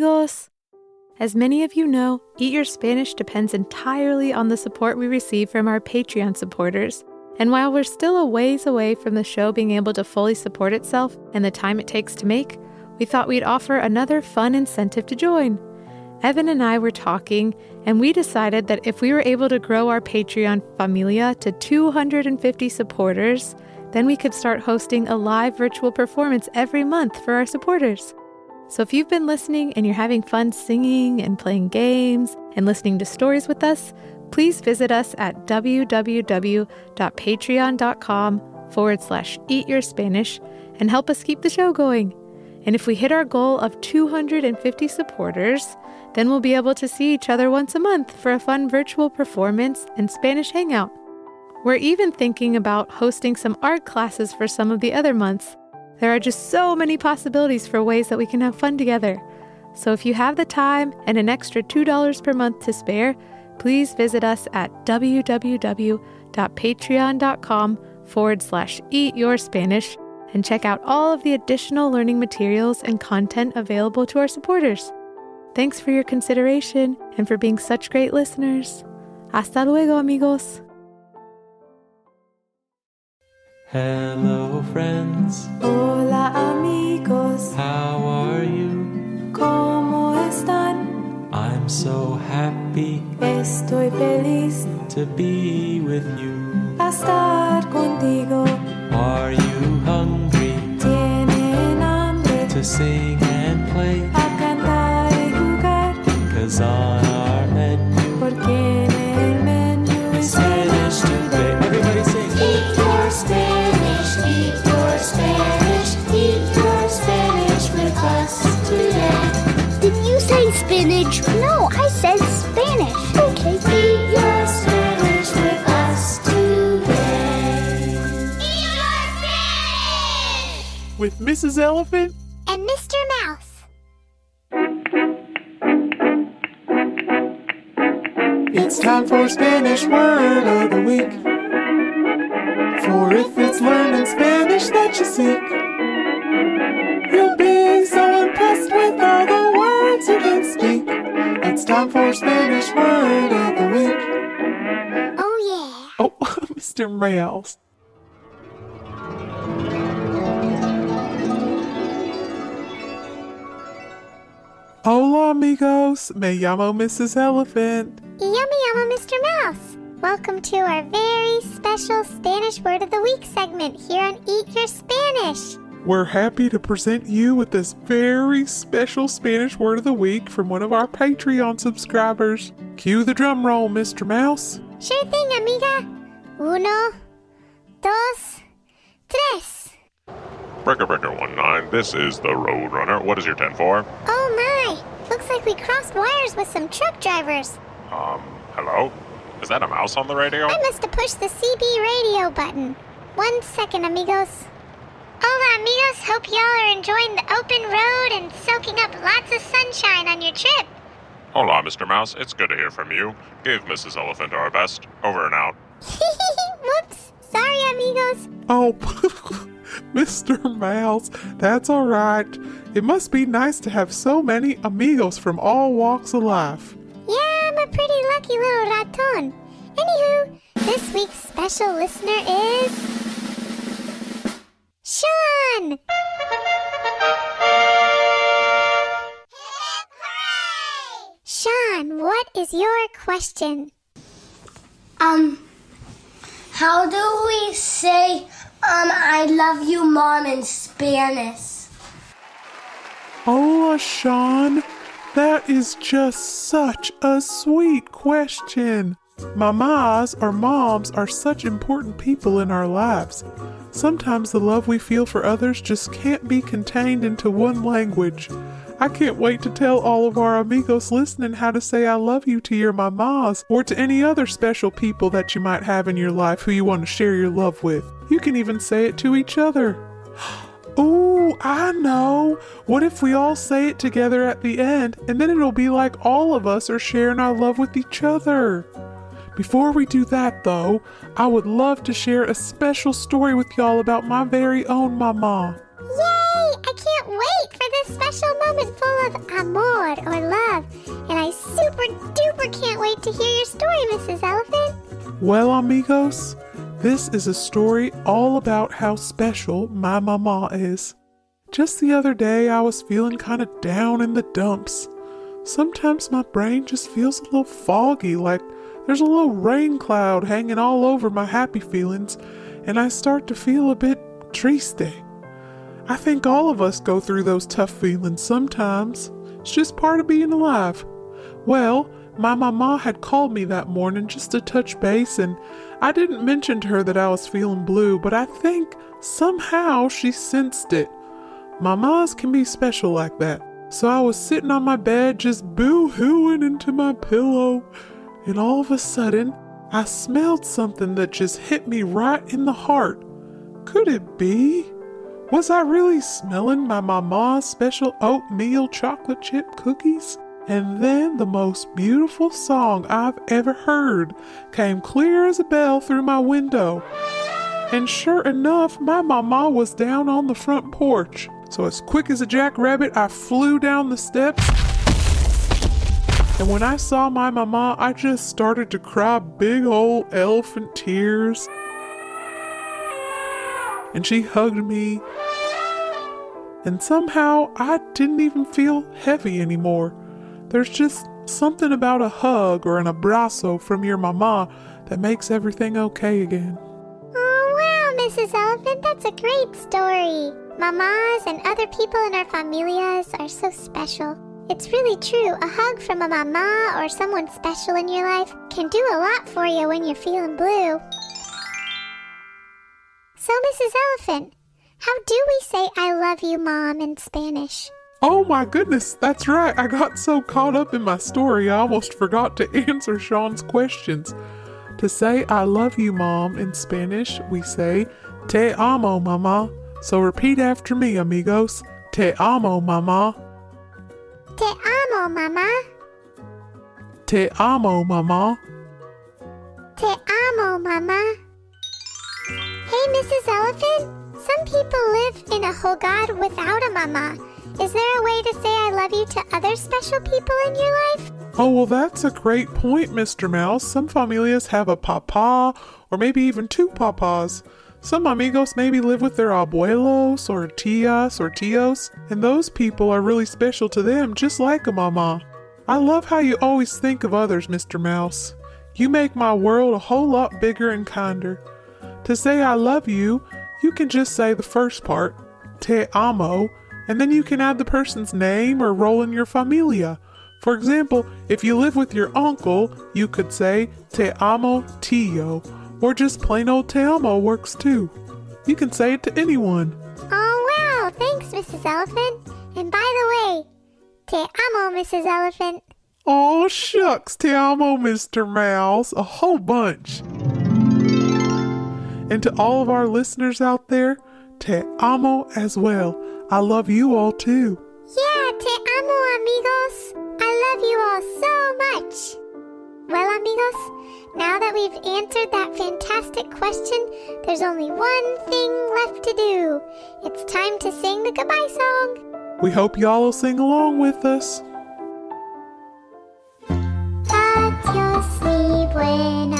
amigos! As many of you know, Eat Your Spanish depends entirely on the support we receive from our Patreon supporters. And while we're still a ways away from the show being able to fully support itself and the time it takes to make, we thought we'd offer another fun incentive to join. Evan and I were talking, and we decided that if we were able to grow our Patreon familia to 250 supporters, then we could start hosting a live virtual performance every month for our supporters. So if you've been listening and you're having fun singing and playing games and listening to stories with us, please visit us at www.patreon.com forward slash eat your Spanish and help us keep the show going. And if we hit our goal of 250 supporters, then we'll be able to see each other once a month for a fun virtual performance and Spanish hangout. We're even thinking about hosting some art classes for some of the other months there are just so many possibilities for ways that we can have fun together. So if you have the time and an extra $2 per month to spare, please visit us at www.patreon.com forward slash eat your Spanish and check out all of the additional learning materials and content available to our supporters. Thanks for your consideration and for being such great listeners. Hasta luego, amigos. Hello, friends. Hola, amigos. How are you? ¿Cómo están? I'm so happy Estoy feliz to be with you. a estar contigo. Are you hungry Tienen hambre to sing spinach? No, I said Spanish. Okay. Eat your Spanish with us today. Eat your Spanish! with Mrs. Elephant And Mr. Mouse. It's time for Spanish word of the week. For if it's learning Spanish that you seek, Mr. Mouse. Hola, amigos. Me llamo Mrs. Elephant. Yummy, yummy, Mr. Mouse. Welcome to our very special Spanish Word of the Week segment here on Eat Your Spanish. We're happy to present you with this very special Spanish word of the week from one of our Patreon subscribers. Cue the drum roll, Mr. Mouse. Sure thing, amiga. Uno, dos, tres. Breaker Breaker 19, this is the Roadrunner. What is your 10 for? Oh my! Looks like we crossed wires with some truck drivers. Um, hello? Is that a mouse on the radio? I must have pushed the CB radio button. One second, amigos. Hola, amigos. Hope y'all are enjoying the open road and soaking up lots of sunshine on your trip. Hola, Mr. Mouse. It's good to hear from you. Give Mrs. Elephant our best. Over and out. Whoops. Sorry, amigos. Oh, Mr. Mouse, that's all right. It must be nice to have so many amigos from all walks of life. Yeah, I'm a pretty lucky little raton. Anywho, this week's special listener is. Sean! Sean, what is your question? Um, how do we say, um, I love you, mom, in Spanish? Hola, Sean. That is just such a sweet question. Mamas or moms are such important people in our lives. Sometimes the love we feel for others just can't be contained into one language. I can't wait to tell all of our amigos listening how to say I love you to your mamas or to any other special people that you might have in your life who you want to share your love with. You can even say it to each other. Ooh, I know. What if we all say it together at the end and then it'll be like all of us are sharing our love with each other? Before we do that, though, I would love to share a special story with y'all about my very own mama. Special moment full of amor or love, and I super duper can't wait to hear your story, Mrs. Elephant. Well, amigos, this is a story all about how special my mama is. Just the other day, I was feeling kind of down in the dumps. Sometimes my brain just feels a little foggy, like there's a little rain cloud hanging all over my happy feelings, and I start to feel a bit triste. I think all of us go through those tough feelings sometimes. It's just part of being alive. Well, my mama had called me that morning just to touch base, and I didn't mention to her that I was feeling blue, but I think somehow she sensed it. Mamas can be special like that. So I was sitting on my bed just boo hooing into my pillow, and all of a sudden, I smelled something that just hit me right in the heart. Could it be? Was I really smelling my mama's special oatmeal chocolate chip cookies? And then the most beautiful song I've ever heard came clear as a bell through my window. And sure enough, my mama was down on the front porch. So, as quick as a jackrabbit, I flew down the steps. And when I saw my mama, I just started to cry big old elephant tears. And she hugged me. And somehow I didn't even feel heavy anymore. There's just something about a hug or an abrazo from your mama that makes everything okay again. Oh, wow, Mrs. Elephant, that's a great story. Mamas and other people in our familias are so special. It's really true. A hug from a mama or someone special in your life can do a lot for you when you're feeling blue. So, Mrs. Elephant, how do we say I love you, Mom, in Spanish? Oh my goodness, that's right. I got so caught up in my story, I almost forgot to answer Sean's questions. To say I love you, Mom, in Spanish, we say Te amo, Mama. So repeat after me, amigos. Te amo, Mama. Te amo, Mama. Te amo, Mama. Te amo, Mama. Mrs. Elephant. Some people live in a hogar without a mama. Is there a way to say I love you to other special people in your life? Oh, well, that's a great point, Mr. Mouse. Some familias have a papa, or maybe even two papas. Some amigos maybe live with their abuelos, or tias, or tios, and those people are really special to them, just like a mama. I love how you always think of others, Mr. Mouse. You make my world a whole lot bigger and kinder. To say I love you, you can just say the first part, te amo, and then you can add the person's name or role in your familia. For example, if you live with your uncle, you could say te amo tio, or just plain old te amo works too. You can say it to anyone. Oh, wow. Thanks, Mrs. Elephant. And by the way, te amo, Mrs. Elephant. Oh, shucks, te amo, Mr. Mouse. A whole bunch. And to all of our listeners out there, te amo as well. I love you all too. Yeah, te amo, amigos. I love you all so much. Well, amigos, now that we've answered that fantastic question, there's only one thing left to do. It's time to sing the goodbye song. We hope y'all will sing along with us. Adios, mi buen amigo.